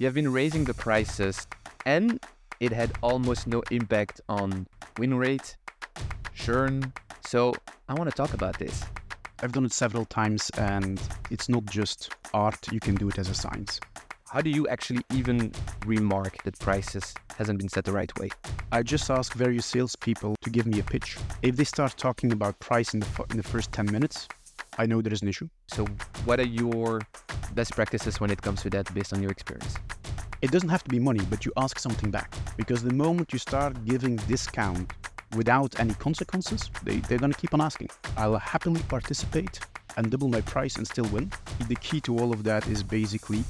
You have been raising the prices and it had almost no impact on win rate, churn. So I want to talk about this. I've done it several times and it's not just art, you can do it as a science. How do you actually even remark that prices hasn't been set the right way? I just ask various salespeople to give me a pitch. If they start talking about price in the, in the first 10 minutes, I know there is an issue. So, what are your best practices when it comes to that based on your experience? It doesn't have to be money, but you ask something back. Because the moment you start giving discount without any consequences, they, they're going to keep on asking. I'll happily participate and double my price and still win. The key to all of that is basically.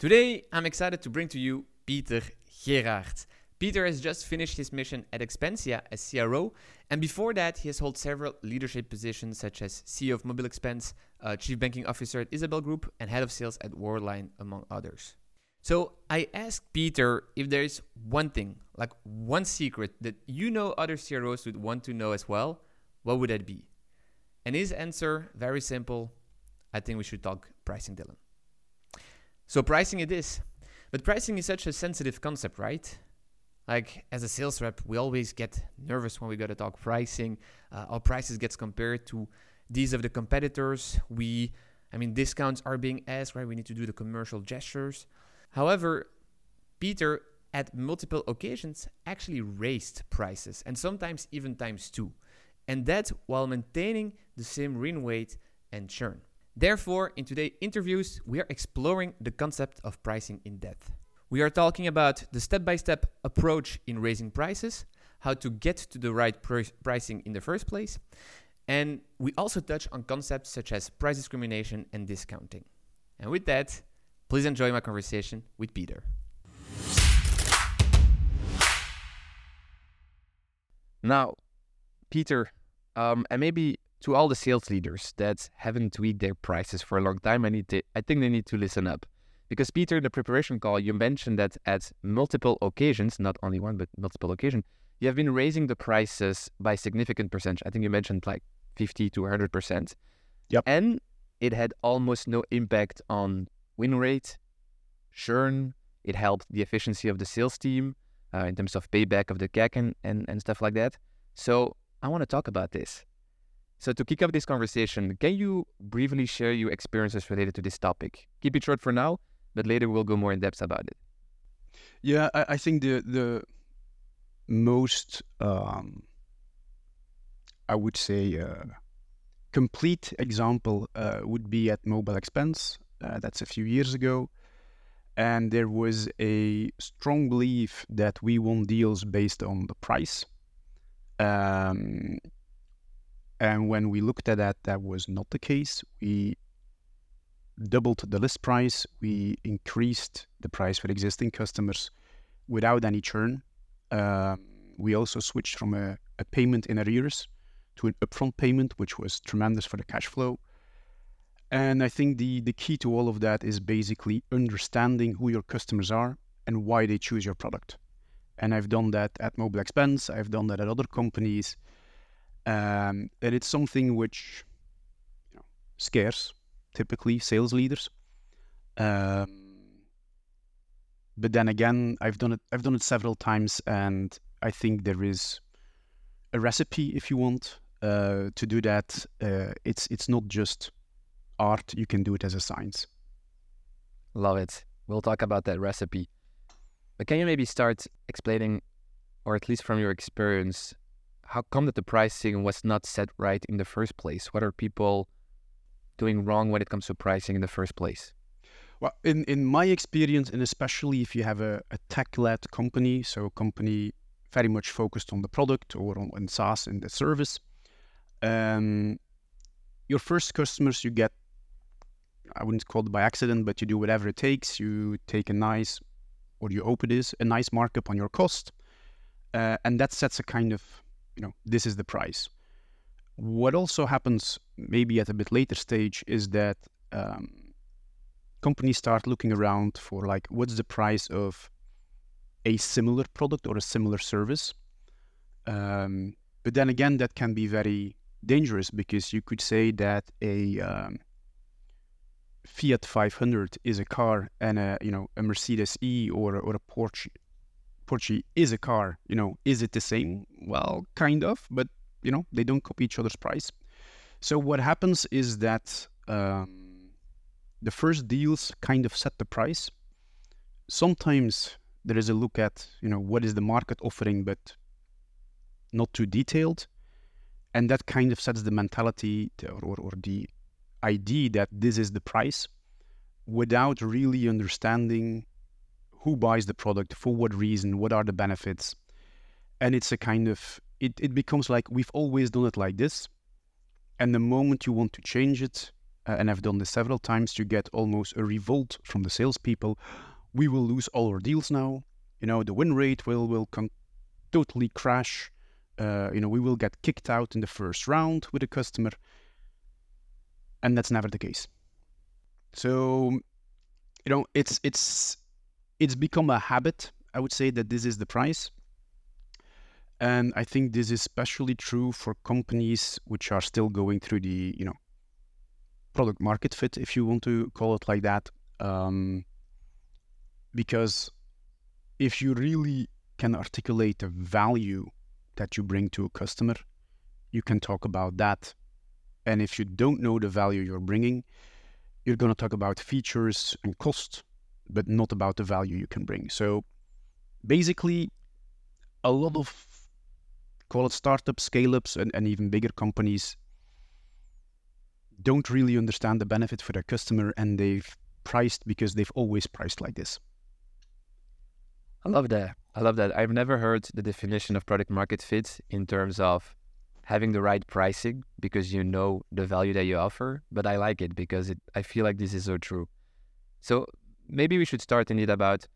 Today, I'm excited to bring to you Pieter Geeraerts. Pieter has just finished his mission at Expensya as CRO, and before that, he has held several leadership positions such as CEO of Mobilexpense, uh, Chief Banking Officer at Isabel Group, and Head of Sales at Worldline, among others. So I asked Pieter if there is one thing, like one secret that you know other CROs would want to know as well, what would that be? And his answer, very simple, I think we should talk pricing, Dylan. So pricing it is. But pricing is such a sensitive concept, right? Like as a sales rep, we always get nervous when we got to talk pricing. Uh, our prices gets compared to these of the competitors. We, I mean, discounts are being asked, right? We need to do the commercial gestures. However, Pieter at multiple occasions actually raised prices and sometimes even times two, and that while maintaining the same win rate and churn. Therefore, in today's interviews, we are exploring the concept of pricing in depth. We are talking about the step by step approach in raising prices, how to get to the right pr- pricing in the first place, and we also touch on concepts such as price discrimination and discounting. And with that, Please enjoy my conversation with Pieter. Now, Pieter, um, and maybe to all the sales leaders that haven't tweaked their prices for a long time, I need to, I think they need to listen up. Because Pieter, in the preparation call, you mentioned that at multiple occasions, not only one, but multiple occasions, you have been raising the prices by significant percentage. I think you mentioned like 50 to 100%. Yep. And it had almost no impact on win rate, churn. It helped the efficiency of the sales team uh, in terms of payback of the CAC and, and, and stuff like that. So I want to talk about this. So to kick off this conversation, can you briefly share your experiences related to this topic? Keep it short for now, but later we'll go more in depth about it. Yeah, I, I think the the most um, I would say uh, complete example uh, would be at Mobilexpense. Uh, that's a few years ago. And there was a strong belief that we won deals based on the price. Um, and when we looked at that, that was not the case. We doubled the list price. We increased the price for existing customers without any churn. Uh, we also switched from a, a, payment in arrears to an upfront payment, which was tremendous for the cash flow. And I think the, the key to all of that is basically understanding who your customers are and why they choose your product. And I've done that at Mobilexpense, I've done that at other companies. Um, and it's something which you know, scares typically sales leaders. Um, but then again, I've done it. I've done it several times, and I think there is a recipe if you want uh, to do that. Uh, it's it's not just art, you can do it as a science. Love it. We'll talk about that recipe. But can you maybe start explaining, or at least from your experience, how come that the pricing was not set right in the first place? What are people doing wrong when it comes to pricing in the first place? Well, in, in my experience, and especially if you have a, a tech-led company, so a company very much focused on the product or on, on SaaS and the service, um, your first customers you get I wouldn't call it by accident, but you do whatever it takes. You take a nice, or you hope it is, a nice markup on your cost. Uh, and that sets a kind of, you know, this is the price. What also happens maybe at a bit later stage is that um, companies start looking around for like, what's the price of a similar product or a similar service? Um, but then again, that can be very dangerous because you could say that a um, Fiat 500 is a car and a you know a Mercedes E or or a Porsche Porsche is a car, you know, is it the same? Well, kind of, but you know they don't copy each other's price. So what happens is that um, the first deals kind of set the price. Sometimes there is a look at you know what is the market offering, but not too detailed, and that kind of sets the mentality to, or, or the idea that this is the price, without really understanding who buys the product for what reason, what are the benefits, and it's a kind of it, it becomes like we've always done it like this, and the moment you want to change it, uh, and I've done this several times, you get almost a revolt from the salespeople. We will lose all our deals now. You know, the win rate will will con- totally crash. Uh, you know, we will get kicked out in the first round with a customer, and that's never the case. So, you know, it's it's it's become a habit. I would say that this is the price. And I think this is especially true for companies which are still going through the, you know, product market fit, if you want to call it like that. Um, because if you really can articulate the value that you bring to a customer, you can talk about that. And if you don't know the value you're bringing, you're going to talk about features and cost, but not about the value you can bring. So basically, a lot of call it startups, scale ups, and, and even bigger companies don't really understand the benefit for their customer and they've priced because they've always priced like this. I love that. I love that. I've never heard the definition of product market fit in terms of having the right pricing because you know the value that you offer, but I like it because it, I feel like this is so true. So maybe we should start indeed about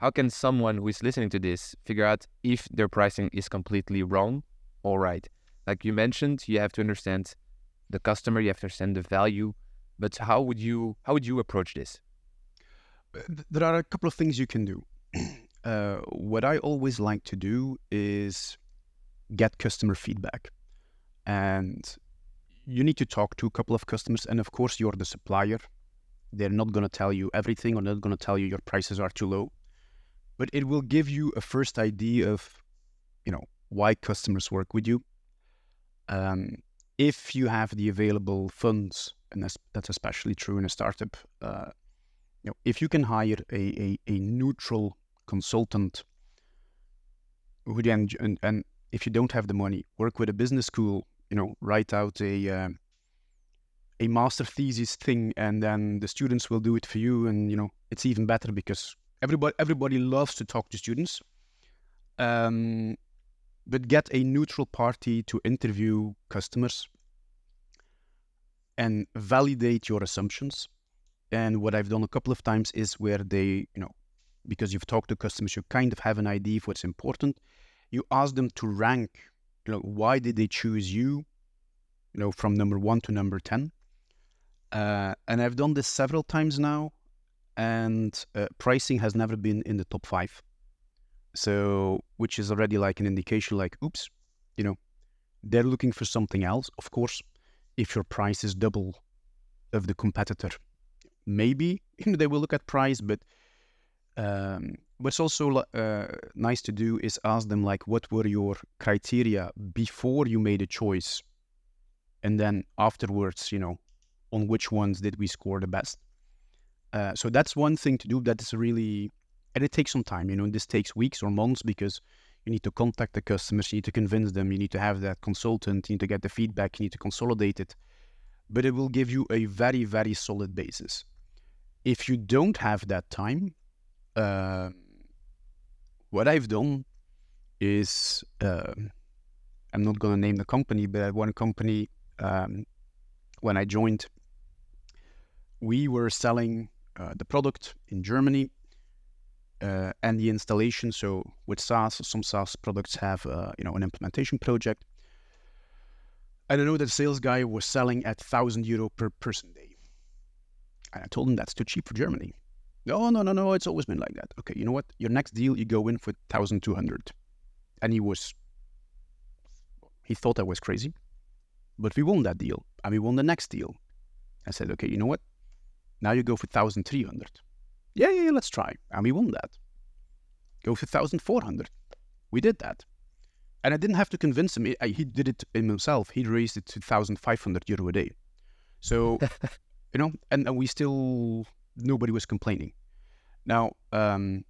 how can someone who is listening to this figure out if their pricing is completely wrong or right? Like you mentioned, you have to understand the customer, you have to understand the value, but how would you how would you approach this? There are a couple of things you can do. Uh, what I always like to do is get customer feedback, and you need to talk to a couple of customers. And of course, you're the supplier. They're not going to tell you everything, or they're not going to tell you your prices are too low but it will give you a first idea of, you know, why customers work with you. Um, if you have the available funds, and that's, that's especially true in a startup, uh, you know, if you can hire a, a, a neutral consultant who then, and, and if you don't have the money, work with a business school, you know, write out a, uh, a master thesis thing and then the students will do it for you and you know it's even better because everybody everybody loves to talk to students um, but get a neutral party to interview customers and validate your assumptions. And what i've done a couple of times is where they you know because you've talked to customers you kind of have an idea of what's important. You ask them to rank you know why did they choose you you know from number one to number 10 uh, and i've done this several times now and uh, pricing has never been in the top five. So, which is already like an indication, like, oops, you know, they're looking for something else. Of course, if your price is double of the competitor, maybe you know, they will look at price. But um, what's also uh, nice to do is ask them like, what were your criteria before you made a choice, and then afterwards, you know, on which ones did we score the best. Uh, so that's one thing to do that is really, and it takes some time. You know, this takes weeks or months because you need to contact the customers, you need to convince them, you need to have that consultant, you need to get the feedback, you need to consolidate it. But it will give you a very, very solid basis. If you don't have that time, uh, what I've done is uh, I'm not going to name the company, but one company um, when I joined, we were selling uh, the product in Germany uh, and the installation. So with SaaS, some SaaS products have uh, you know an implementation project. And I know that the sales guy was selling at thousand euro per person day, and I told him that's too cheap for Germany. No, no, no, no. It's always been like that. Okay, you know what? Your next deal, you go in for thousand two hundred, and he was. He thought I was crazy, but we won that deal, and we won the next deal. I said, okay, you know what? Now you go for 1,300. Yeah, yeah, yeah, let's try. And we won that. Go for 1,400. We did that. And I didn't have to convince him. He, did it himself. He raised it to 1,500 euro a day. So, you know, and, and we still, nobody was complaining. Now, um,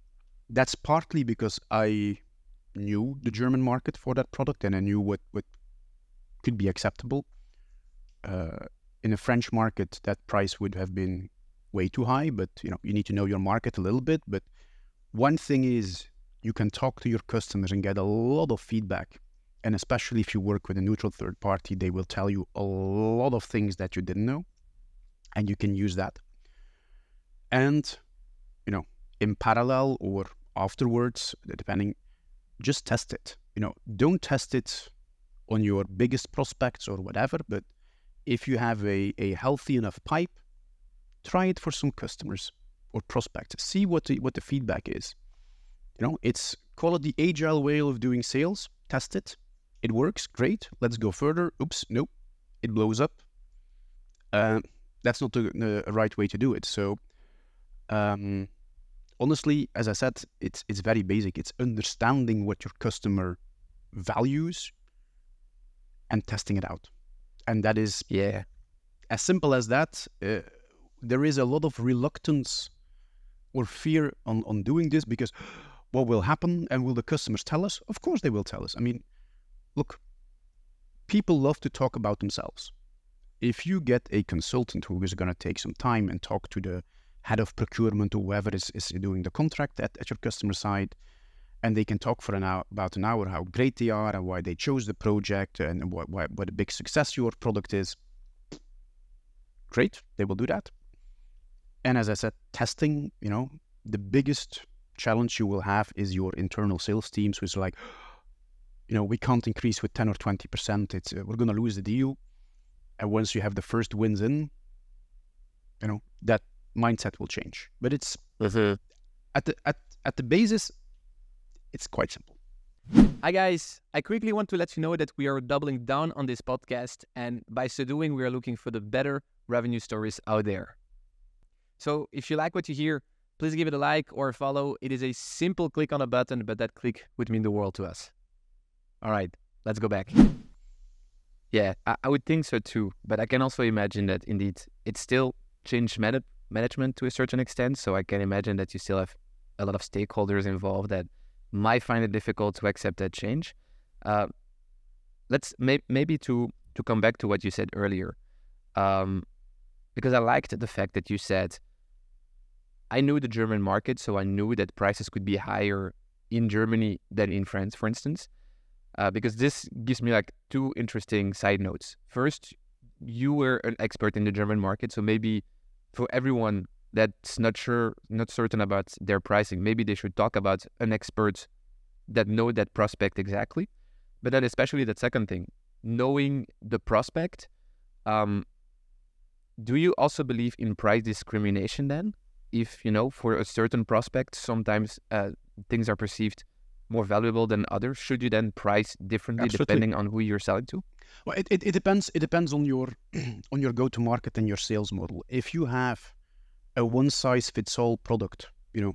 that's partly because I knew the German market for that product and I knew what, what could be acceptable. Uh, in a French market, that price would have been way too high, but you know, you need to know your market a little bit. But one thing is you can talk to your customers and get a lot of feedback. And especially if you work with a neutral third party, they will tell you a lot of things that you didn't know. And you can use that. And, you know, in parallel or afterwards, depending, just test it. You know, don't test it on your biggest prospects or whatever, but if you have a, a healthy enough pipe, try it for some customers or prospects. See what the, what the feedback is. You know, it's call it the agile way of doing sales. Test it. It works. Great. Let's go further. Oops. Nope. It blows up. Uh, that's not the, the, right way to do it. So, um, honestly, as I said, it's it's very basic. It's understanding what your customer values and testing it out, and that is yeah, as simple as that. Uh, there is a lot of reluctance or fear on, on doing this because what will happen and will the customers tell us? Of course they will tell us. I mean, look, people love to talk about themselves. If you get a consultant who is going to take some time and talk to the head of procurement or whoever is, is doing the contract at, at your customer side, and they can talk for an hour about an hour how great they are and why they chose the project and what, what, what a big success your product is. Great, they will do that. And as I said, testing, you know, the biggest challenge you will have is your internal sales teams, which are like, you know, we can't increase with 10 or 20%. It's, uh, we're going to lose the deal. And once you have the first wins in, you know, that mindset will change. But it's mm-hmm. at the, at, at the basis, it's quite simple. Hi, guys. I quickly want to let you know that we are doubling down on this podcast. And by so doing, we are looking for the better revenue stories out there. So if you like what you hear, please give it a like or a follow. It is a simple click on a button, but that click would mean the world to us. All right, let's go back. Yeah, I, I would think so too. But I can also imagine that indeed it's still change man- management to a certain extent. So I can imagine that you still have a lot of stakeholders involved that might find it difficult to accept that change. Uh, let's may- maybe to to come back to what you said earlier, um, because I liked the fact that you said I knew the German market, so I knew that prices could be higher in Germany than in France, for instance. Uh, because this gives me like two interesting side notes. First, you were an expert in the German market, so maybe for everyone that's not sure, not certain about their pricing, maybe they should talk about an expert that know that prospect exactly. But then, especially the second thing, knowing the prospect. Um, do you also believe in price discrimination then? If you know for a certain prospect sometimes uh, things are perceived more valuable than others should you then price differently Absolutely. depending on who you're selling to? Well it, it, it depends it depends on your on your go to market and your sales model. If you have a one size fits all product you know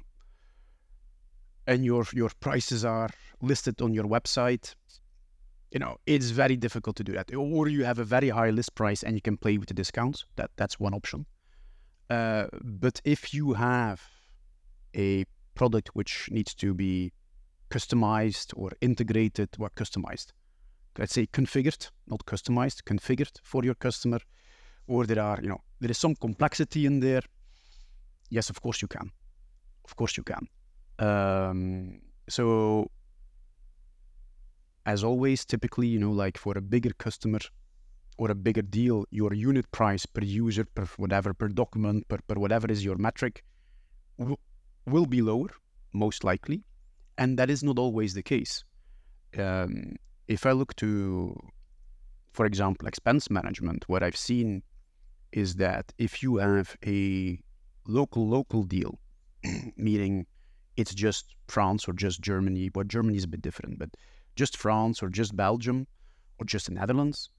and your your prices are listed on your website you know it's very difficult to do that. Or you have a very high list price and you can play with the discounts that that's one option uh, but if you have a product which needs to be customized or integrated, or customized, let's say configured, not customized, configured for your customer, or there are, you know, there is some complexity in there. Yes, of course you can. Of course you can. Um, so, as always, typically, you know, like for a bigger customer, or a bigger deal, your unit price per user, per whatever, per document, per, per whatever is your metric, w- will be lower, most likely. And that is not always the case. Um, if I look to, for example, expense management, what I've seen is that if you have a local, local deal, meaning it's just France or just Germany, but Germany is a bit different, but just France or just Belgium or just the Netherlands,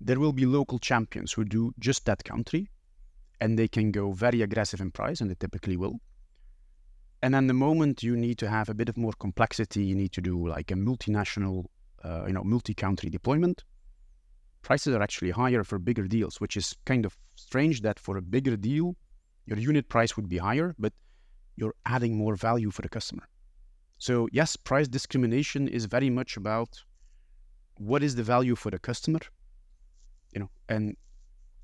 there will be local champions who do just that country and they can go very aggressive in price, and they typically will. And then the moment you need to have a bit of more complexity, you need to do like a multinational, uh, you know, multi-country deployment. Prices are actually higher for bigger deals, which is kind of strange that for a bigger deal, your unit price would be higher, but you're adding more value for the customer. So yes, price discrimination is very much about what is the value for the customer, you know, and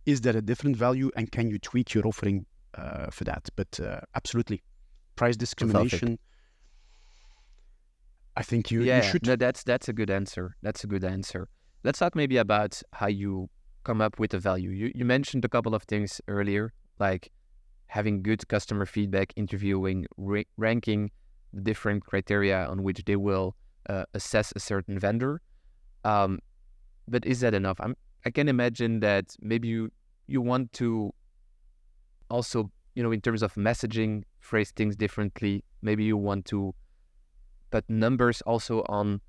is there a different value, and can you tweak your offering uh, for that? But uh, absolutely, price discrimination. I think you, yeah, you should. no, that's that's a good answer. That's a good answer. Let's talk maybe about how you come up with a value. You you mentioned a couple of things earlier, like having good customer feedback, interviewing, ra- ranking the different criteria on which they will uh, assess a certain vendor. Um, but is that enough? I'm, I can imagine that maybe you you want to also, you know, in terms of messaging, phrase things differently. Maybe you want to put numbers also on,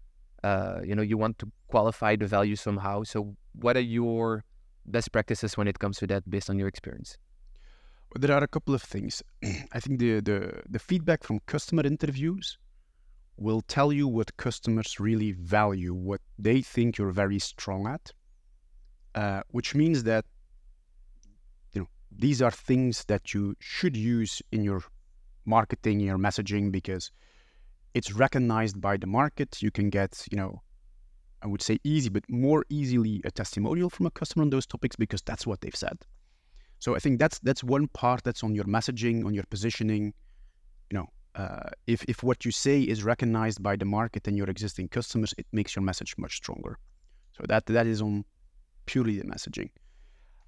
uh, you know, you want to qualify the value somehow. So, what are your best practices when it comes to that, based on your experience? There are a couple of things. I think the, the the feedback from customer interviews will tell you what customers really value, what they think you're very strong at, uh, which means that you know these are things that you should use in your marketing, your messaging, because it's recognized by the market. You can get you know I would say easy, but more easily a testimonial from a customer on those topics because that's what they've said. So I think that's that's one part that's on your messaging, on your positioning. You know, uh, if if what you say is recognized by the market and your existing customers, it makes your message much stronger. So that that is on purely the messaging.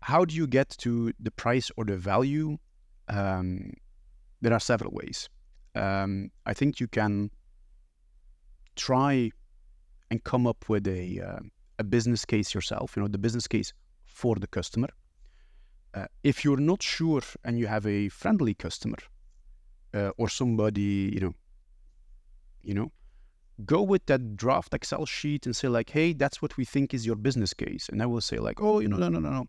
How do you get to the price or the value? Um, there are several ways. Um, I think you can try and come up with a uh, a business case yourself. You know, the business case for the customer. Uh, if you're not sure and you have a friendly customer uh, or somebody, you know, you know, go with that draft Excel sheet and say like, hey, that's what we think is your business case, and I will say like, oh, you know, no, no, no, no,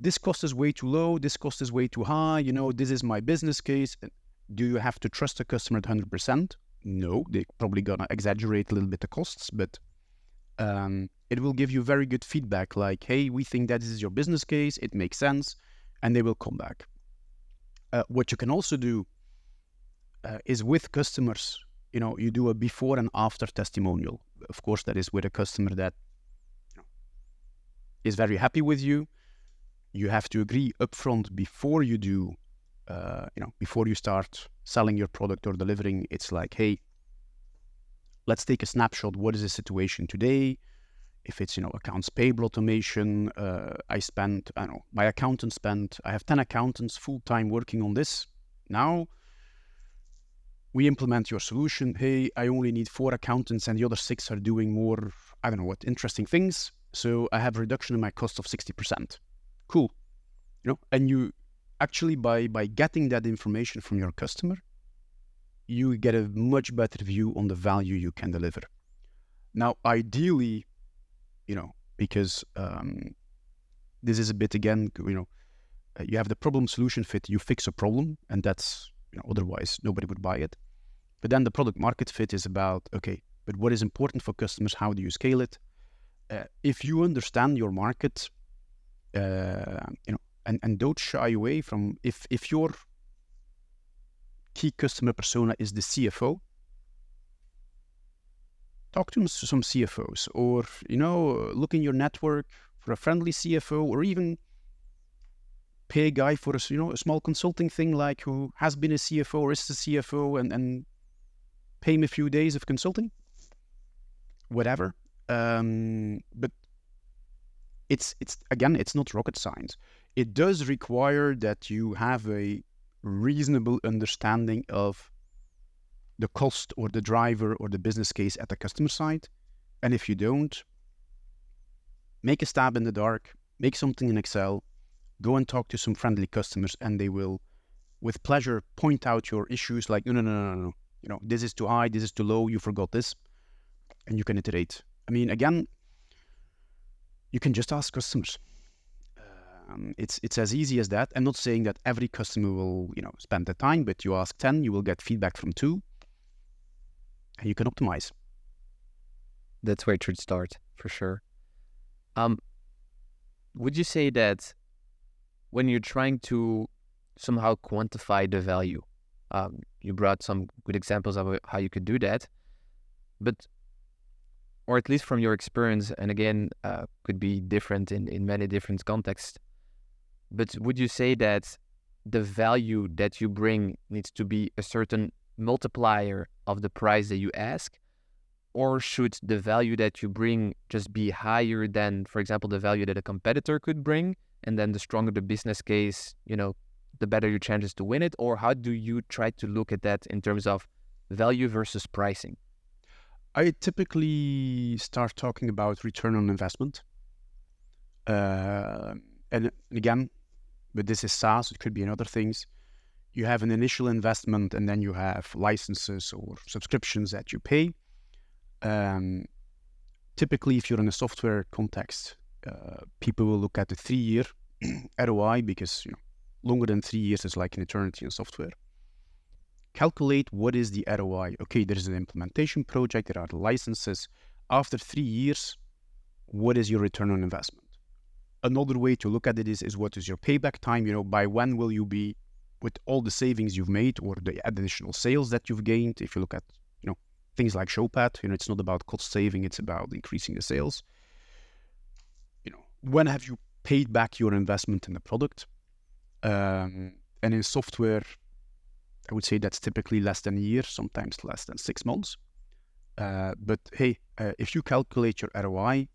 this cost is way too low, this cost is way too high. You know, this is my business case. Do you have to trust the customer at hundred percent? No, they're probably gonna exaggerate a little bit the costs, but um, it will give you very good feedback like, hey, we think that this is your business case, it makes sense, and they will come back. Uh, what you can also do uh, is with customers, you know, you do a before and after testimonial. Of course, that is with a customer that is very happy with you. You have to agree upfront before you do, uh, you know, before you start selling your product or delivering. It's like, hey, let's take a snapshot. What is the situation today? if it's you know accounts payable automation uh, i spent i don't know my accountant spent i have 10 accountants full time working on this now we implement your solution. Hey i only need four accountants and the other six are doing more i don't know what interesting things. So i have a reduction in my cost of 60% cool. You know and you actually by by getting that information from your customer you get a much better view on the value you can deliver. Now ideally you know, because um, this is a bit again, you know, uh, you have the problem solution fit, you fix a problem, and that's, you know, otherwise nobody would buy it. But then the product market fit is about, okay, but what is important for customers? How do you scale it? Uh, if you understand your market, uh, you know, and, and don't shy away from if if your key customer persona is the CFO, talk to some CFOs or, you know, look in your network for a friendly CFO or even pay a guy for a, you know, a small consulting thing like who has been a CFO or is a CFO and, and pay him a few days of consulting, whatever. Um, but it's, it's, again, it's not rocket science. It does require that you have a reasonable understanding of the cost or the driver or the business case at the customer side. And if you don't, make a stab in the dark, make something in Excel, go and talk to some friendly customers, and they will, with pleasure, point out your issues like, no, no, no, no, no. You know, this is too high, this is too low, you forgot this. And you can iterate. I mean, again, you can just ask customers. Um, it's it's as easy as that. I'm not saying that every customer will you know spend the time, but you ask ten, you will get feedback from two, and you can optimize. That's where it should start for sure. Um, would you say that when you're trying to somehow quantify the value, um, you brought some good examples of how you could do that, but or at least from your experience, and again, uh, could be different in, in many different contexts. But would you say that the value that you bring needs to be a certain multiplier of the price that you ask? Or should the value that you bring just be higher than, for example, the value that a competitor could bring? And then the stronger the business case, you know, the better your chances to win it? Or how do you try to look at that in terms of value versus pricing? I typically start talking about return on investment. Uh, and again, but this is SaaS, it could be in other things. You have an initial investment and then you have licenses or subscriptions that you pay. Um, typically, if you're in a software context, uh, people will look at the three year ROI because you know, longer than three years is like an eternity in software calculate what is the ROI. Okay, there is an implementation project, there are licenses. After three years, what is your return on investment? Another way to look at it is, is what is your payback time? You know, by when will you be with all the savings you've made or the additional sales that you've gained? If you look at, you know, things like Showpad, you know, it's not about cost saving, it's about increasing the sales. When have you paid back your investment in the product? Um, and in software, I would say that's typically less than a year, sometimes less than six months. Uh, but hey, uh, if you calculate your ROI,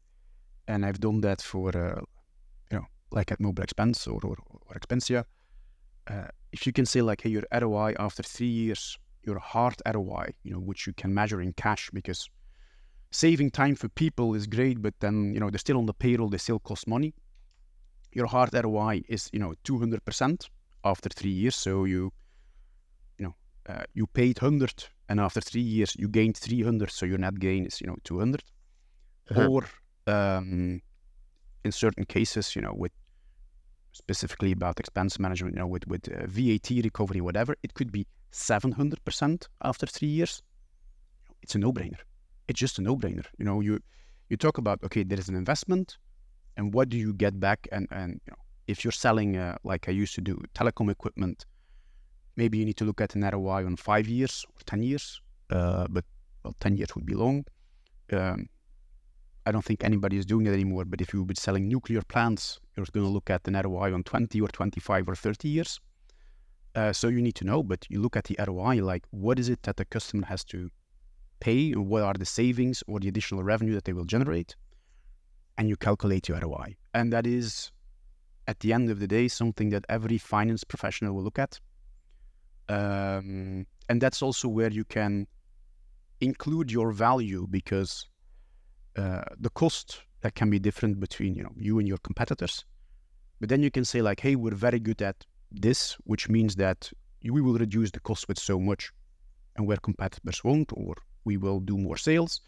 and I've done that for, uh, you know, like at Mobilexpense or, or, or Expensya, uh, if you can say like, hey, your ROI after three years, your hard ROI, you know, which you can measure in cash because saving time for people is great, but then, you know, they're still on the payroll, they still cost money. Your hard ROI is, you know, 200% after three years. So you, you uh, you paid 100 and after three years you gained 300 so your net gain is you know 200 uh-huh. or um, in certain cases you know with specifically about expense management you know with with uh, vat recovery whatever it could be 700% after three years it's a no-brainer it's just a no-brainer you know you you talk about okay there is an investment and what do you get back and and you know if you're selling uh, like i used to do telecom equipment maybe you need to look at an ROI on five years or 10 years, uh, but well, 10 years would be long. Um, I don't think anybody is doing it anymore, but if you've been selling nuclear plants, you're going to look at an ROI on 20 or 25 or 30 years. Uh, so you need to know, but you look at the ROI, like what is it that the customer has to pay, what are the savings or the additional revenue that they will generate, and you calculate your ROI. And that is, at the end of the day, something that every finance professional will look at um, and that's also where you can include your value because uh, the cost that can be different between you know you and your competitors but then you can say like hey we're very good at this which means that we will reduce the cost with so much and where competitors won't or we will do more sales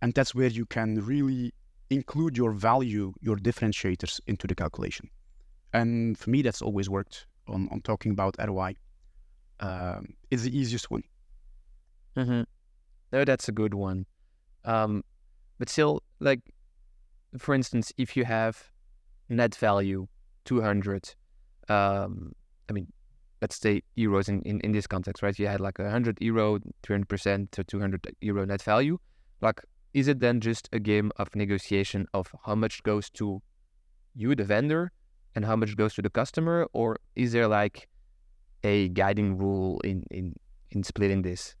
and that's where you can really include your value your differentiators into the calculation and for me that's always worked on, on talking about roi um, is the easiest one. Mm-hmm. No, that's a good one. Um, but still, like, for instance, if you have net value 200, um, I mean, let's say euros in, in, in this context, right? You had like a 100 euro, 300% to 200 euro net value. Like, is it then just a game of negotiation of how much goes to you, the vendor, and how much goes to the customer? Or is there like a guiding rule in in in splitting this?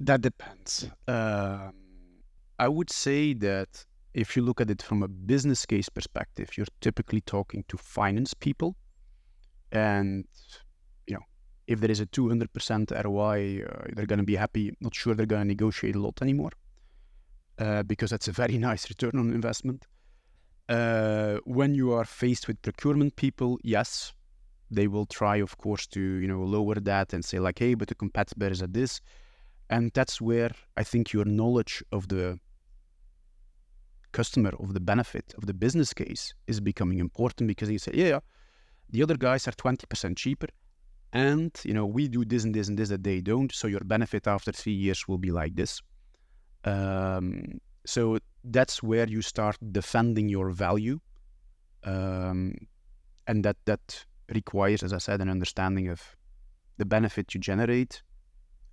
That depends. Um, I would say that if you look at it from a business case perspective, you're typically talking to finance people, and you know if there is a 200% ROI, uh, they're going to be happy. Not sure they're going to negotiate a lot anymore uh, because that's a very nice return on investment. Uh, when you are faced with procurement people, yes, they will try, of course, to you know lower that and say like, hey, but the competitor is at this, and that's where I think your knowledge of the customer of the benefit of the business case is becoming important because you say, yeah, yeah, the other guys are 20% cheaper and you know we do this and this and this that they don't so your benefit after three years will be like this. Um, so that's where you start defending your value um, and that that requires as i said an understanding of the benefit you generate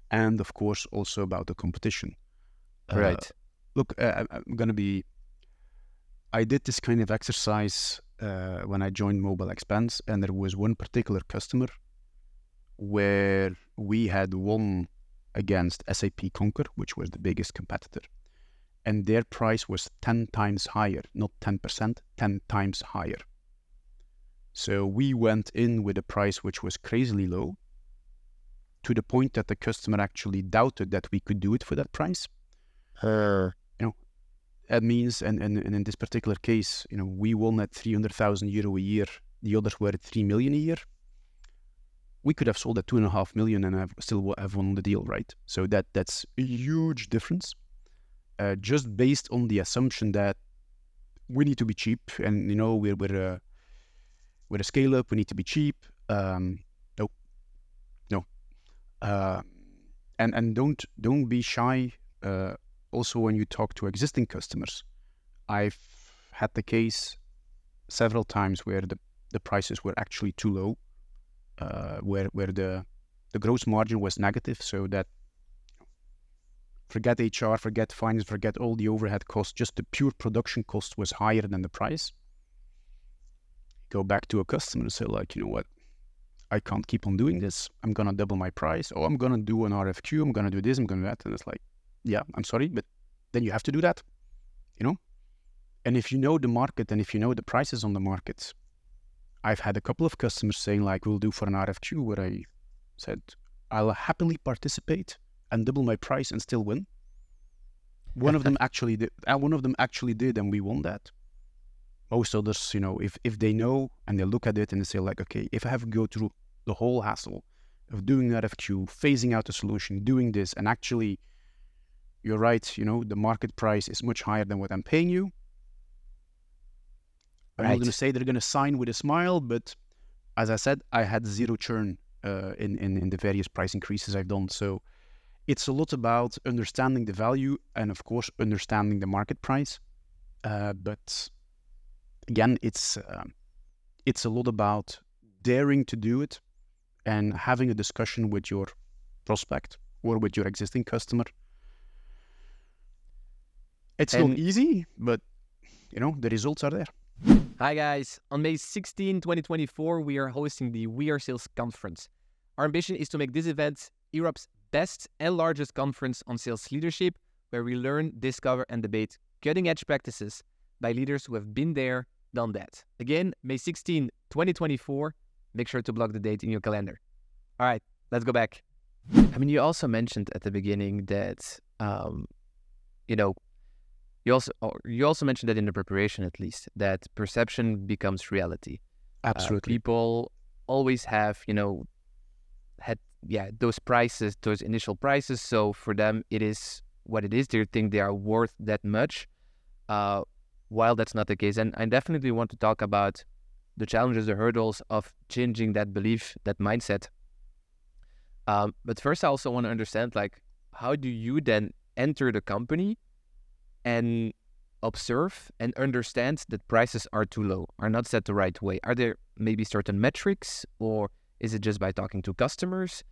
and of course also about the competition. Uh, right look uh, i'm going to be i did this kind of exercise uh, when i joined Mobilexpense and there was one particular customer where we had won against SAP Concur, which was the biggest competitor, and their price was 10 times higher, not 10%, 10 times higher. So we went in with a price which was crazily low to the point that the customer actually doubted that we could do it for that price. That means, and, and, and in this particular case, you know, we won at 300,000 euro a year. The others were at 3 million a year we could have sold at two and a half million and have still have won the deal, right? So that that's a huge difference, uh, just based on the assumption that we need to be cheap, and you know we're we're a, we're a scale up, we need to be cheap. Um, no, no, uh, and and don't don't be shy. Uh, also, when you talk to existing customers, I've had the case several times where the the prices were actually too low uh, where where the the gross margin was negative, so that forget HR, forget finance, forget all the overhead costs, just the pure production cost was higher than the price. Go back to a customer and say, like, you know what, I can't keep on doing this. I'm gonna double my price. Oh, I'm gonna do an RFQ. I'm gonna do this. I'm gonna do that. And it's like, yeah, I'm sorry, but then you have to do that, you know. And if you know the market and if you know the prices on the market, I've had a couple of customers saying like, "We'll do for an RFQ," where I said, "I'll happily participate and double my price and still win." One of them actually did. Uh, one of them actually did, and we won that. Most others, you know, if if they know and they look at it and they say like, "Okay, if I have to go through the whole hassle of doing an RFQ, phasing out a solution, doing this, and actually, you're right, you know, the market price is much higher than what I'm paying you." I'm right. not going to say they're going to sign with a smile, but as I said, I had zero churn uh, in, in in the various price increases I've done. So it's a lot about understanding the value and, of course, understanding the market price. Uh, but again, it's uh, it's a lot about daring to do it and having a discussion with your prospect or with your existing customer. It's and not easy, but you know the results are there. Hi guys, on May 16, 2024, we are hosting the We Are Sales Conference. Our ambition is to make this event Europe's best and largest conference on sales leadership, where we learn, discover, and debate cutting edge practices by leaders who have been there, done that. Again, May 16, 2024. Make sure to block the date in your calendar. All right, let's go back. I mean, you also mentioned at the beginning that, um, you know, you also oh, you also mentioned that in the preparation, at least, that perception becomes reality. Uh, Absolutely. Uh, people always have, you know, had yeah those prices, those initial prices. So for them, it is what it is. They think they are worth that much. Uh, while that's not the case, and I definitely want to talk about the challenges, the hurdles of changing that belief, that mindset. Um, but first, I also want to understand, like, how do you then enter the company and observe and understand that prices are too low, are not set the right way? Are there maybe certain metrics, or is it just by talking to customers?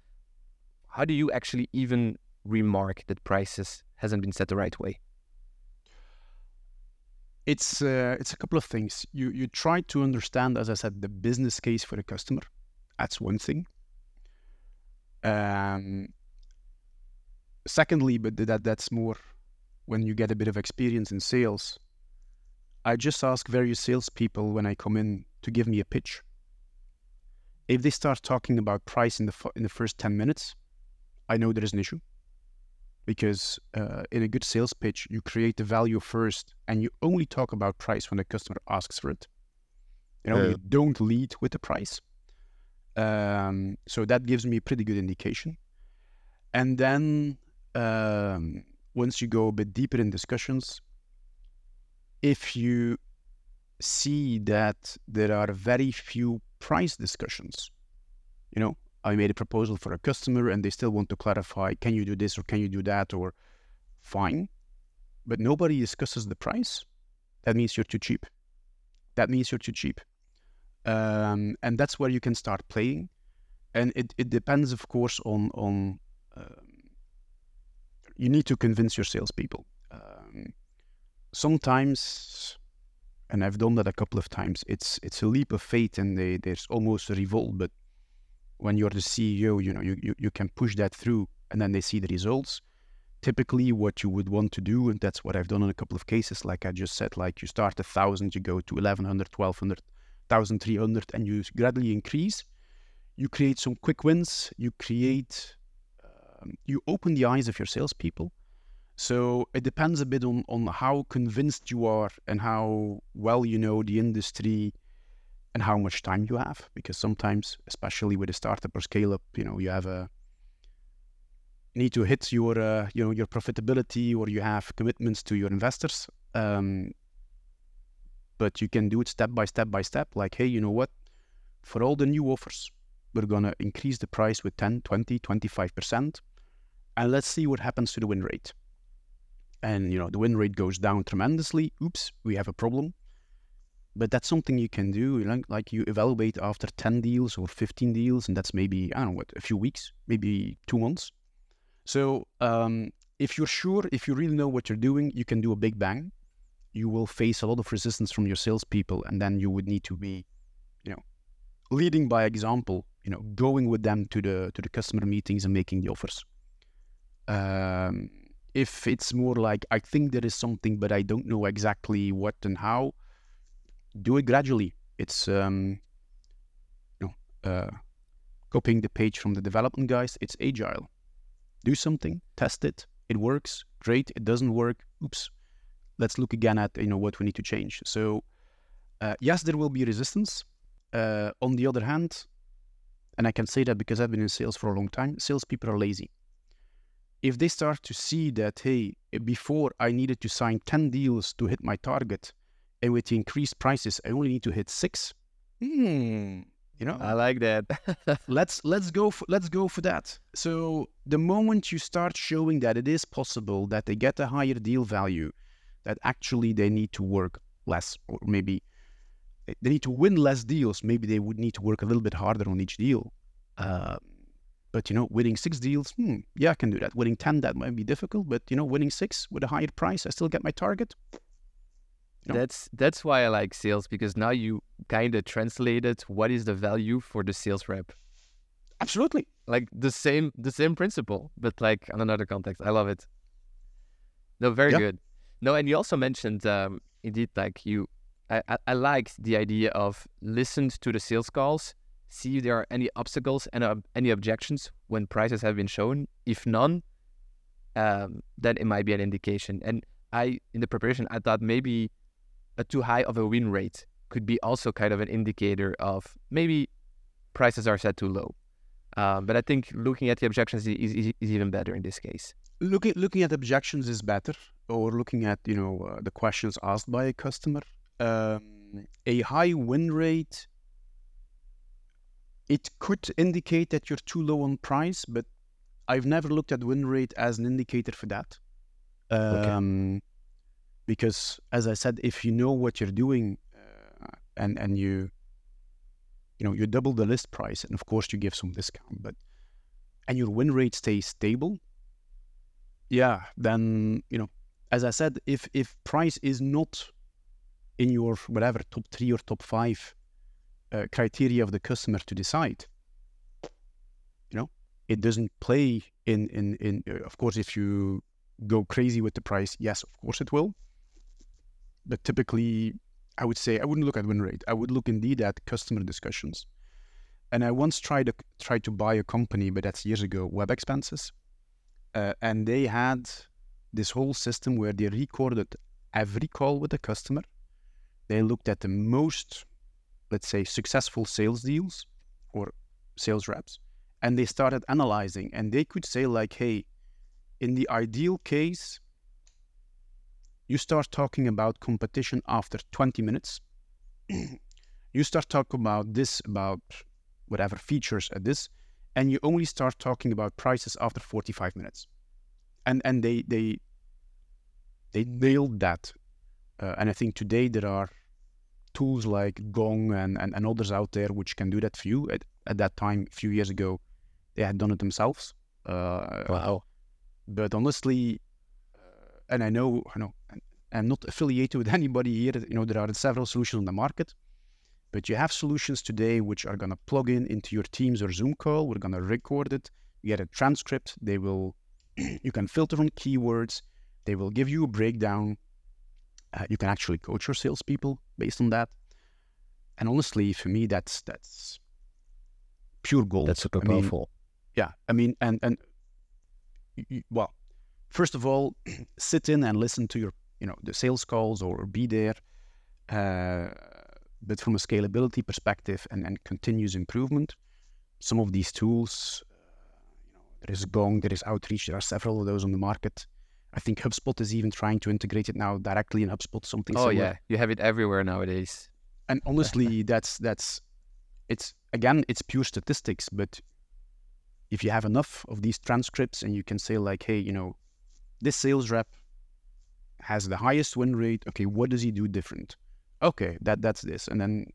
How do you actually even remark that prices hasn't been set the right way? It's uh, it's a couple of things. You you try to understand, as I said, the business case for the customer. That's one thing. Um, secondly, but that that's more when you get a bit of experience in sales, I just ask various salespeople when I come in to give me a pitch. If they start talking about price in the in the first ten minutes, I know there is an issue. Because uh, in a good sales pitch, you create the value first, and you only talk about price when the customer asks for it. You know, you don't lead with the price. Um, so that gives me a pretty good indication. And then um, once you go a bit deeper in discussions, if you see that there are very few price discussions, you know, I made a proposal for a customer and they still want to clarify, can you do this or can you do that or fine, but nobody discusses the price. That means you're too cheap. That means you're too cheap. Um, and that's where you can start playing. And it, it depends, of course, on on um, you need to convince your salespeople. Um, sometimes, and I've done that a couple of times. It's it's a leap of faith, and they, there's almost a revolt. But when you're the CEO, you know you, you you can push that through, and then they see the results. Typically, what you would want to do, and that's what I've done in a couple of cases, like I just said, like you start a thousand, you go to 1100, 1200, 1300, and you gradually increase. You create some quick wins. You create, um, you open the eyes of your salespeople. So it depends a bit on, on how convinced you are and how well you know the industry and how much time you have. Because sometimes, especially with a startup or scale up, you know, you have a need to hit your uh, you know your profitability or you have commitments to your investors um, but you can do it step by step by step like hey you know what for all the new offers we're going to increase the price with 10 20 25% and let's see what happens to the win rate and you know the win rate goes down tremendously oops we have a problem but that's something you can do like, like you evaluate after 10 deals or 15 deals and that's maybe i don't know what a few weeks maybe two months so um, if you're sure, if you really know what you're doing, you can do a big bang. You will face a lot of resistance from your salespeople, and then you would need to be, you know, leading by example. You know, going with them to the to the customer meetings and making the offers. Um, if it's more like I think there is something, but I don't know exactly what and how, do it gradually. It's um, you know, uh, copying the page from the development guys. It's agile do something, test it, it works, great. It doesn't work, oops. Let's look again at you know what we need to change. So uh, yes, there will be resistance. Uh, on the other hand, and I can say that because I've been in sales for a long time, salespeople are lazy. If they start to see that, hey, before I needed to sign 10 deals to hit my target, and with the increased prices, I only need to hit six. Hmm, you know, I like that. let's let's go for, let's go for that. So the moment you start showing that it is possible that they get a higher deal value, that actually they need to work less, or maybe they need to win less deals. Maybe they would need to work a little bit harder on each deal. Uh, but you know, winning six deals, hmm, yeah, I can do that. Winning ten, that might be difficult. But you know, winning six with a higher price, I still get my target. No. That's that's why I like sales because now you kind of translated what is the value for the sales rep. Absolutely. Like the same the same principle, but like on another context. I love it. No, very yeah. good. No, and you also mentioned um, indeed like you I, I, I liked the idea of listened to the sales calls, see if there are any obstacles and uh, any objections when prices have been shown. If none, um, then it might be an indication. And I in the preparation I thought maybe a too high of a win rate could be also kind of an indicator of maybe prices are set too low. Um, but I think looking at the objections is, is, is, even better in this case. Looking looking at objections is better, or looking at you know uh, the questions asked by a customer. Um, a high win rate. It could indicate that you're too low on price, but I've never looked at win rate as an indicator for that. Um, okay because as I said, if you know what you're doing uh, and and you you know you double the list price, and of course you give some discount, but and your win rate stays stable, yeah, then you know, as I said, if if price is not in your whatever top three or top five uh, criteria of the customer to decide, you know, it doesn't play in in in. Uh, of course, if you go crazy with the price, yes, of course it will but typically I would say I wouldn't look at win rate. I would look indeed at customer discussions. And I once tried to tried to buy a company, but that's years ago, Webexpenses, uh, and they had this whole system where they recorded every call with the customer. They looked at the most, let's say, successful sales deals or sales reps, and they started analyzing. And they could say like, hey, in the ideal case, you start talking about competition after 20 minutes. you start talking about this, about whatever features at this, and you only start talking about prices after 45 minutes. And and they they they nailed that. Uh, and I think today there are tools like Gong and, and, and others out there which can do that for you. At, at that time, a few years ago, they had done it themselves. Uh, Wow. but honestly, uh, and I know, I know, I'm not affiliated with anybody here. You know, there are several solutions on the market, but you have solutions today which are going to plug in into your Teams or Zoom call. We're going to record it. You get a transcript. They will, you can filter on keywords. They will give you a breakdown. Uh, you can actually coach your salespeople based on that. And honestly, for me, that's that's pure gold. That's super I mean, powerful. yeah, I mean, and and well, first of all, sit in and listen to your, you know, the sales calls or be there. Uh, but from a scalability perspective and, and continuous improvement, some of these tools, uh, you know, there is Gong, there is Outreach, there are several of those on the market. I think HubSpot is even trying to integrate it now directly in HubSpot, something oh similar. yeah, you have it everywhere nowadays. and honestly that's that's it's again it's pure statistics but if you have enough of these transcripts and you can say like hey you know this sales rep has the highest win rate. Okay what does he do different? Okay that that's this. And then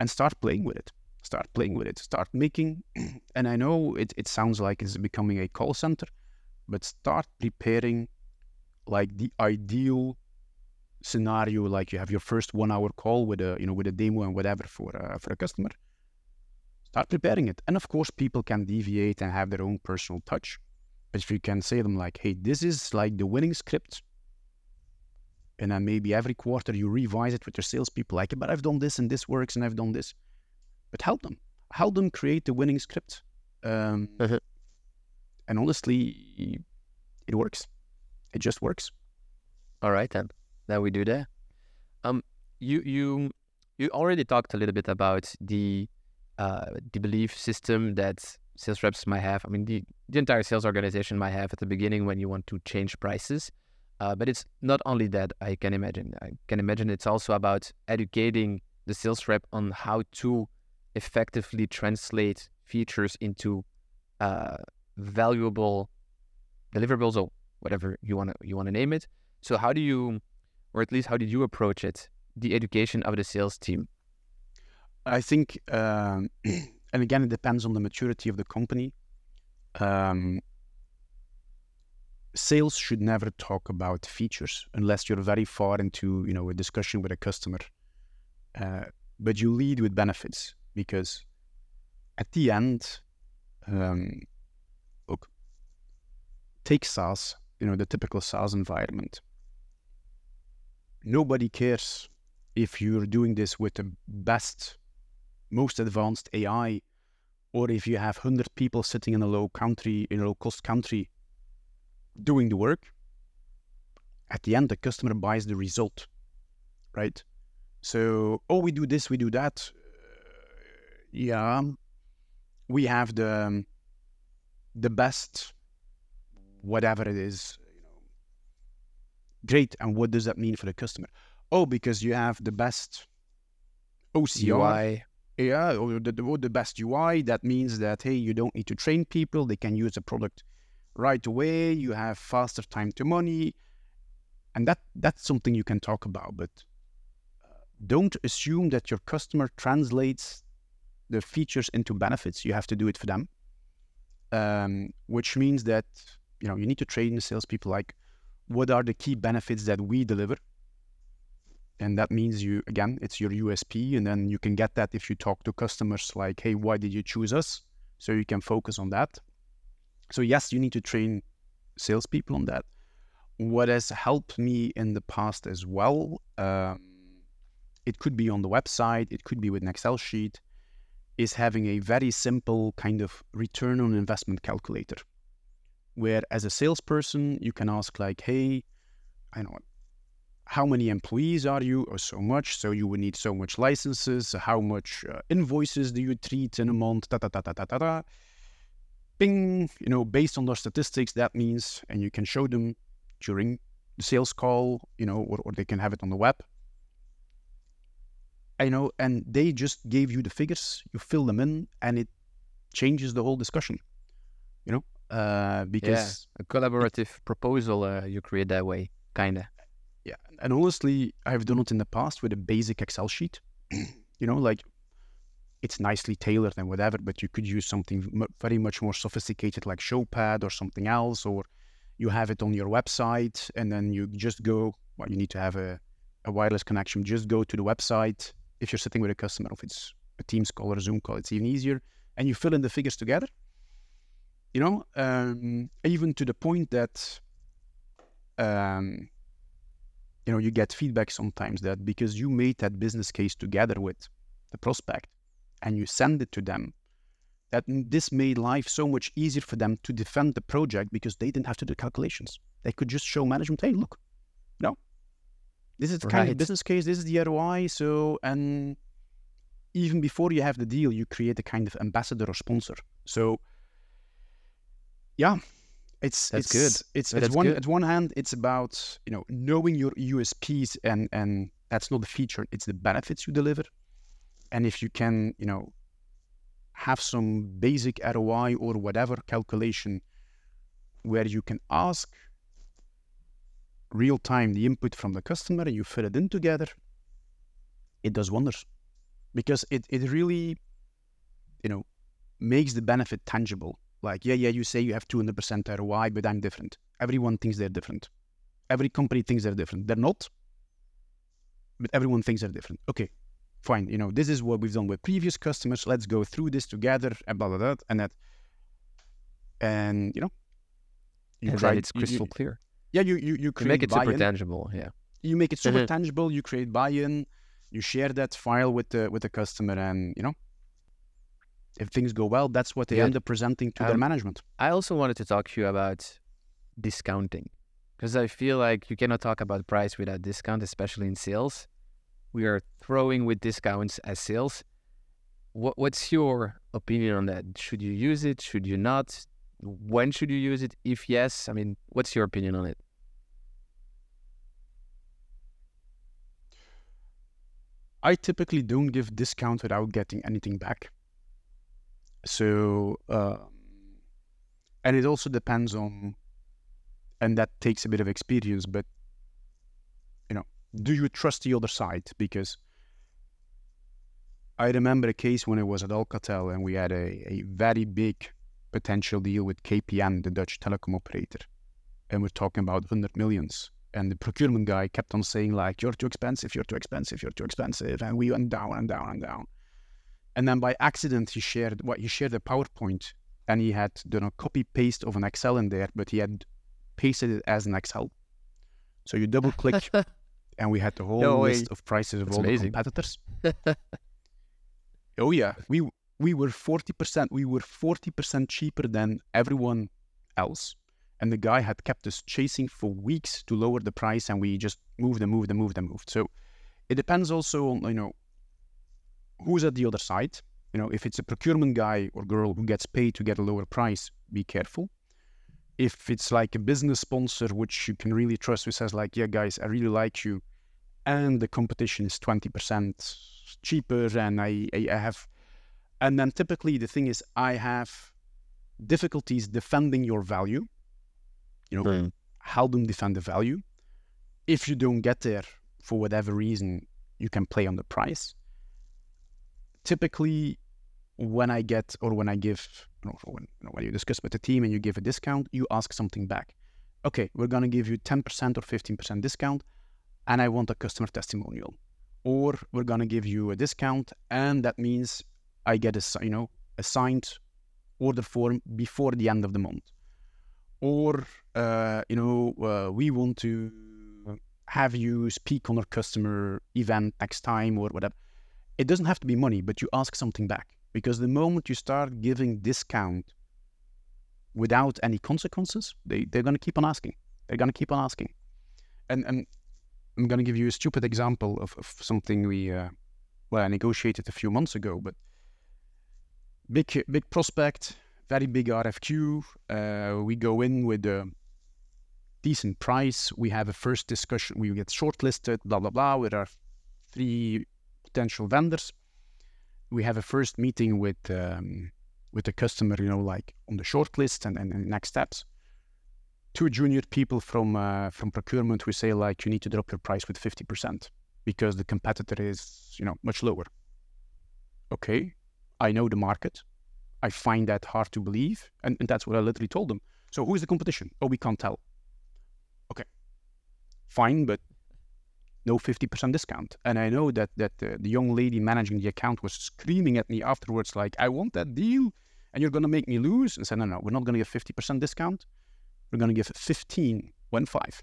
and start playing with it. Start playing with it. Start making and i know it, it sounds like it's becoming a call center but start preparing like the ideal scenario like you have your first one hour call with a you know with a demo and whatever for uh, for a customer start preparing it. And of course people can deviate and have their own personal touch. But if you can say them like hey this is like the winning script and then maybe every quarter you revise it with your salespeople like but i've done this and this works and i've done this but help them. Help them create the winning script um, Mhm. and honestly it works it just works All right then. Then we do that. Um, you you you already talked a little bit about the uh the belief system that sales reps might have. I mean, the the entire sales organization might have at the beginning when you want to change prices. Uh, but it's not only that. I can imagine. I can imagine it's also about educating the sales rep on how to effectively translate features into uh, valuable deliverables or whatever you want to you want to name it. So how do you, or at least how did you approach it, the education of the sales team? I think, um, and again, it depends on the maturity of the company. Um, sales should never talk about features unless you're very far into, you know, a discussion with a customer. Uh, but you lead with benefits because at the end, um, look, take SaaS, you know, the typical SaaS environment. Nobody cares if you're doing this with the best most advanced AI, or if you have 100 people sitting in a low country, in a low cost country doing the work, at the end, the customer buys the result, right? So, oh, we do this, we do that. Uh, yeah, we have the the best, whatever it is, you know. Great, and what does that mean for the customer? Oh, because you have the best OCR, UI. yeah, or the, or the best UI. That means that hey, you don't need to train people; they can use the product right away. You have faster time to money, and that that's something you can talk about. But uh, don't assume that your customer translates the features into benefits. You have to do it for them, um, which means that you know you need to train the salespeople like what are the key benefits that we deliver? And that means you again it's your usp and then you can get that if you talk to customers like hey why did you choose us? So you can focus on that. So yes you need to train salespeople on that. What has helped me in the past as well um, it could be on the website it could be with an excel sheet is having a very simple kind of return on investment calculator where as a salesperson you can ask like hey i know how many employees are you or so much so you would need so much licenses how much uh, invoices do you treat in a month da, da, da, da, da, da, da. bing you know based on those statistics that means and you can show them during the sales call, you know, or, or they can have it on the web. I know, and they just gave you the figures, you fill them in, and it changes the whole discussion. You know, uh, because a collaborative proposal uh, you create that way, kinda. yeah, and honestly, I've done it in the past with a basic Excel sheet. you know, like it's nicely tailored and whatever, but you could use something very much more sophisticated like Showpad or something else, or you have it on your website and then you just go. Well, you need to have a, a wireless connection. Just go to the website. If you're sitting with a customer, if it's a Teams call or a Zoom call, it's even easier, and you fill in the figures together. You know, um, even to the point that, um, you know, you get feedback sometimes that because you made that business case together with the prospect and you send it to them, that this made life so much easier for them to defend the project because they didn't have to do calculations. They could just show management, hey, look, no, this is the kind of business case, this is the ROI. So, and even before you have the deal, you create a kind of ambassador or sponsor. So, yeah, it's That's it's good. It's that's one good. at one hand, it's about you know knowing your USPs and and that's not the feature; it's the benefits you deliver. And if you can, you know, have some basic ROI or whatever calculation where you can ask real time the input from the customer and you fill it in together, it does wonders because it, it really, you know, makes the benefit tangible. Like, yeah, yeah, you say you have 200% ROI, but I'm different. Everyone thinks they're different. Every company thinks they're different. They're not, but everyone thinks they're different. Okay, fine. You know, this is what we've done with previous customers. Let's go through this together and blah, blah, blah. And that, and, you know, you and try- it's you- you- crystal clear. yeah, you, you, you create You make it super buy-in tangible. Yeah. you make it super Mhm. tangible you create buy-in you share that file with the with the customer and you know if things go well that's what they Good. end up presenting to their Um, management I also wanted to talk to you about discounting because I feel like you cannot talk about price without discount, especially in sales. We are throwing with discounts as sales. What, what's your opinion on that? Should you use it? Should you not? When should you use it? If yes, I mean, what's your opinion on it? i typically don't give discount without getting anything back so um, and it also depends on and that takes a bit of experience but you know do you trust the other side because I remember a case when I was at Alcatel and we had a, a very big potential deal with KPN, the Dutch telecom operator. And we're talking about 100 millions. And the procurement guy kept on saying, like, you're too expensive, you're too expensive, you're too expensive. And we went down and down and down. And then by accident, he shared what he shared a PowerPoint and he had done a copy paste of an Excel in there, but he had pasted it as an Excel. So you double click and we had the whole No list of prices of That's all amazing. the competitors. oh yeah, we we were forty percent. We were forty percent cheaper than everyone else, and the guy had kept us chasing for weeks to lower the price, and we just moved and moved and moved and moved. So it depends also on you know who's at the other side. You know, if it's a procurement guy or girl who gets paid to get a lower price, be careful. If it's like a business sponsor which you can really trust, who says like, "Yeah, guys, I really like you," and the competition is twenty percent cheaper, and I, I I have, and then typically the thing is I have difficulties defending your value. You know, Mm. help them defend the value. If you don't get there for whatever reason, you can play on the price. Typically, when I get or when I give, when, when you discuss with the team and you give a discount, you ask something back. Okay, we're gonna give you 10% or 15% discount, and I want a customer testimonial. Or we're gonna give you a discount, and that means I get a you know a signed order form before the end of the month. Or uh, you know uh, we want to have you speak on our customer event next time or whatever. It doesn't have to be money, but you ask something back because the moment you start giving discount without any consequences, they they're gonna keep on asking. They're gonna keep on asking, and and I'm gonna give you a stupid example of, of something we uh, well I negotiated a few months ago, but big big prospect, very big RFQ. Uh, we go in with a decent price. We have a first discussion. We get shortlisted, blah blah blah, with our three potential vendors. We have a first meeting with um, with the customer, you know, like on the shortlist and, and, and next steps. Two junior people from uh, from procurement who say like you need to drop your price with fifty percent because the competitor is you know much lower. Okay, I know the market. I find that hard to believe, and, and that's what I literally told them. So who is the competition? Oh, we can't tell. Okay, fine, but no 50% discount. And I know that that uh, the young lady managing the account was screaming at me afterwards, like, I want that deal, and you're gonna make me lose. And said, no, no, we're not gonna give 50% discount. We're gonna give 15, one five.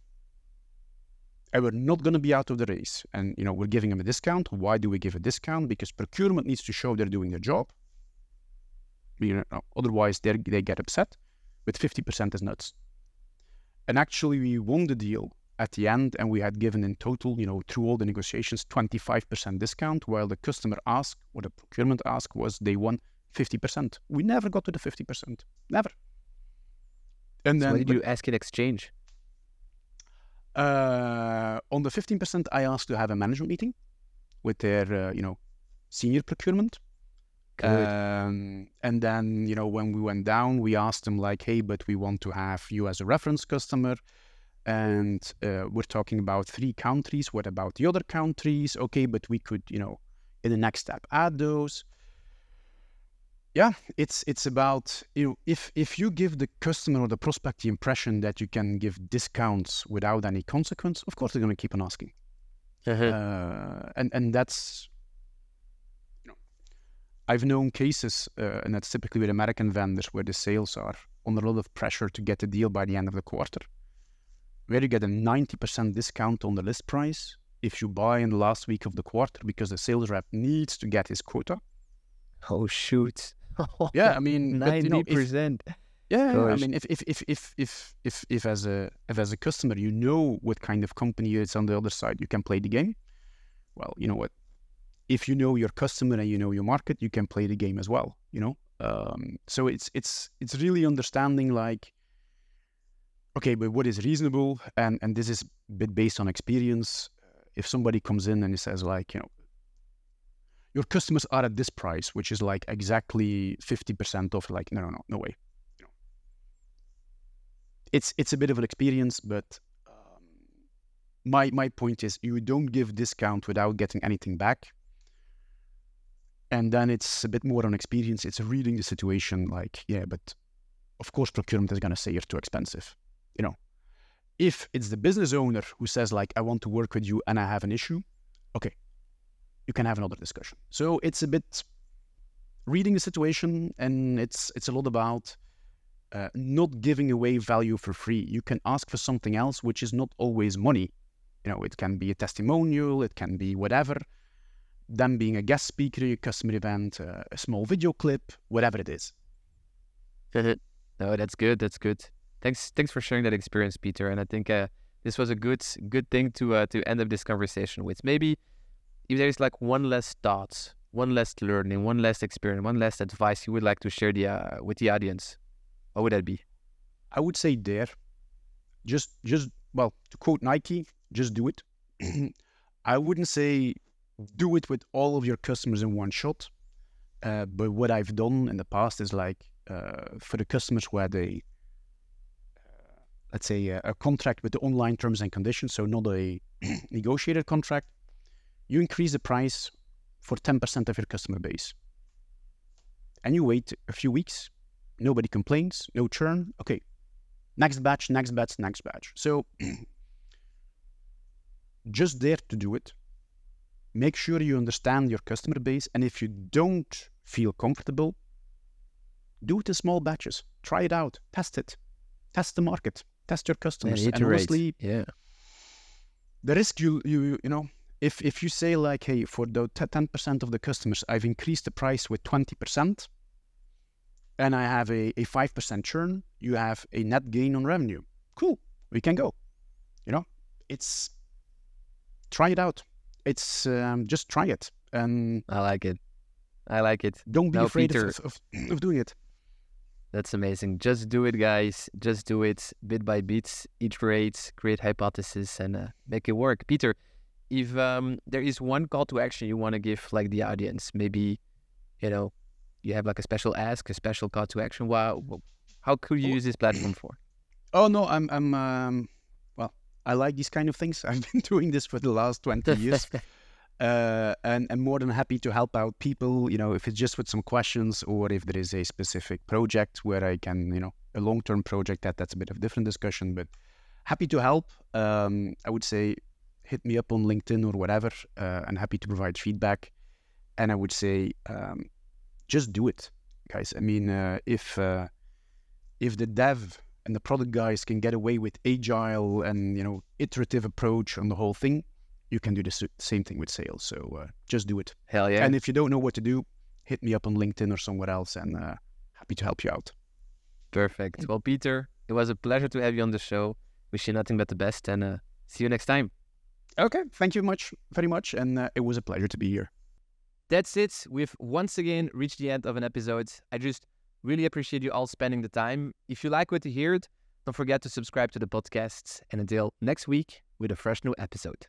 And we're not gonna be out of the race. And you know, we're giving them a discount. Why do we give a discount? Because procurement needs to show they're doing their job. You know, otherwise they they get upset. But 50% is nuts. And actually, we won the deal at the end, and we had given in total, you know, through all the negotiations, 25% discount, while the customer ask or the procurement ask was they want 50%. We never got to the 50%. Never. And so then, what did you ask in exchange? Uh, on the 15%, I asked to have a management meeting with their, uh, you know, senior procurement. Um, and then, you know, when we went down, we asked them like, hey, but we want to have you as a reference customer. And uh, we're talking about three countries. What about the other countries? Okay, but we could, you know, in the next step, add those. Yeah, it's it's about you know if if you give the customer or the prospect the impression that you can give discounts without any consequence, of course they're going to keep on asking. Uh-huh. Uh, and and that's I've known cases, uh, and that's typically with American vendors, where the sales are under a lot of pressure to get a deal by the end of the quarter, where you get a 90% discount on the list price if you buy in the last week of the quarter because the sales rep needs to get his quota. Oh, shoot. yeah, I mean, 90%. You know, if, yeah, Gosh. I mean, if, if if if if if if as a if as a customer you know what kind of company it's on the other side, you can play the game. Well, you know what? if you know your customer and you know your market, you can play the game as well. You know, um, so it's it's it's really understanding like, okay, but what is reasonable, and and this is a bit based on experience. If somebody comes in and he says like, you know, your customers are at this price, which is like exactly fifty percent off, like no, no, no, no way. You know, it's it's a bit of an experience, but um, my my point is you don't give discount without getting anything back and then it's a bit more on experience. It's reading the situation like, yeah, but of course procurement is to say you're too expensive. You know, if it's the business owner who says like, I want to work with you and I have an issue, okay, you can have another discussion. So it's a bit reading the situation, and it's it's a lot about uh, not giving away value for free. You can ask for something else, which is not always money. You know, it can be a testimonial, it can be whatever them being a guest speaker, a customer event, uh, a small video clip, whatever it is. no, that's good. That's good. Thanks. Thanks for sharing that experience, Pieter. And I think uh, this was a good good thing to uh, to end up this conversation with. Maybe if there is like one less thought, one less learning, one less experience, one less advice you would like to share the uh, with the audience, what would that be? I would say there, just just well to quote Nike, just do it. I wouldn't say do it with all of your customers in one shot. Uh, but what I've done in the past is like uh, for the customers a, uh, let's say, a, a, contract with the online terms and conditions, so not a negotiated contract, you increase the price for 10% of your customer base. And you wait a few weeks, nobody complains, no churn. Okay, next batch, next batch, next batch. So just there to do it make sure you understand your customer base. And if you don't feel comfortable, do it in small batches. Try it out, test it, test the market, test your customers. And, and honestly, yeah, the risk you you you know if if you say like, hey, for the ten percent of the customers, I've increased the price with twenty percent, and I have a a five percent churn, you have a net gain on revenue. Cool, we can go. You know, it's try it out it's um, just try it and I like it. I like it. Don't be afraid of, of, of, doing it. That's amazing. Just do it, guys. Just do it bit by bit, iterate, create hypothesis, and uh, make it work. Pieter, if um, there is one call to action you want to give, like the audience, maybe, you know, you have like a special ask, a special call to action. Wow, how could you use this platform for? Oh no, I'm I'm um, well. I like these kind of things. I've been doing this for the last twenty years, uh, and I'm more than happy to help out people. You know, if it's just with some questions, or if there is a specific project where I can, you know, a long-term project that that's a bit of a different discussion. But happy to help. Um, I would say hit me up on LinkedIn or whatever, uh, and happy to provide feedback. And I would say um, just do it, guys. I mean, uh, if uh, if the dev and the product guys can get away with agile and you know iterative approach on the whole thing, you can do the same thing with sales. So uh, just do it. Hell yeah! And if you don't know what to do, hit me up on LinkedIn or somewhere else, and uh, happy to help you out. Perfect. Well, Pieter, it was a pleasure to have you on the show. Wish you nothing but the best, and uh, see you next time. Okay, thank you much, very much, and uh, it was a pleasure to be here. That's it. We've once again reached the end of an episode. I just really appreciate you all spending the time. If you like what you heard, don't forget to subscribe to the podcast. And until next week with a fresh new episode.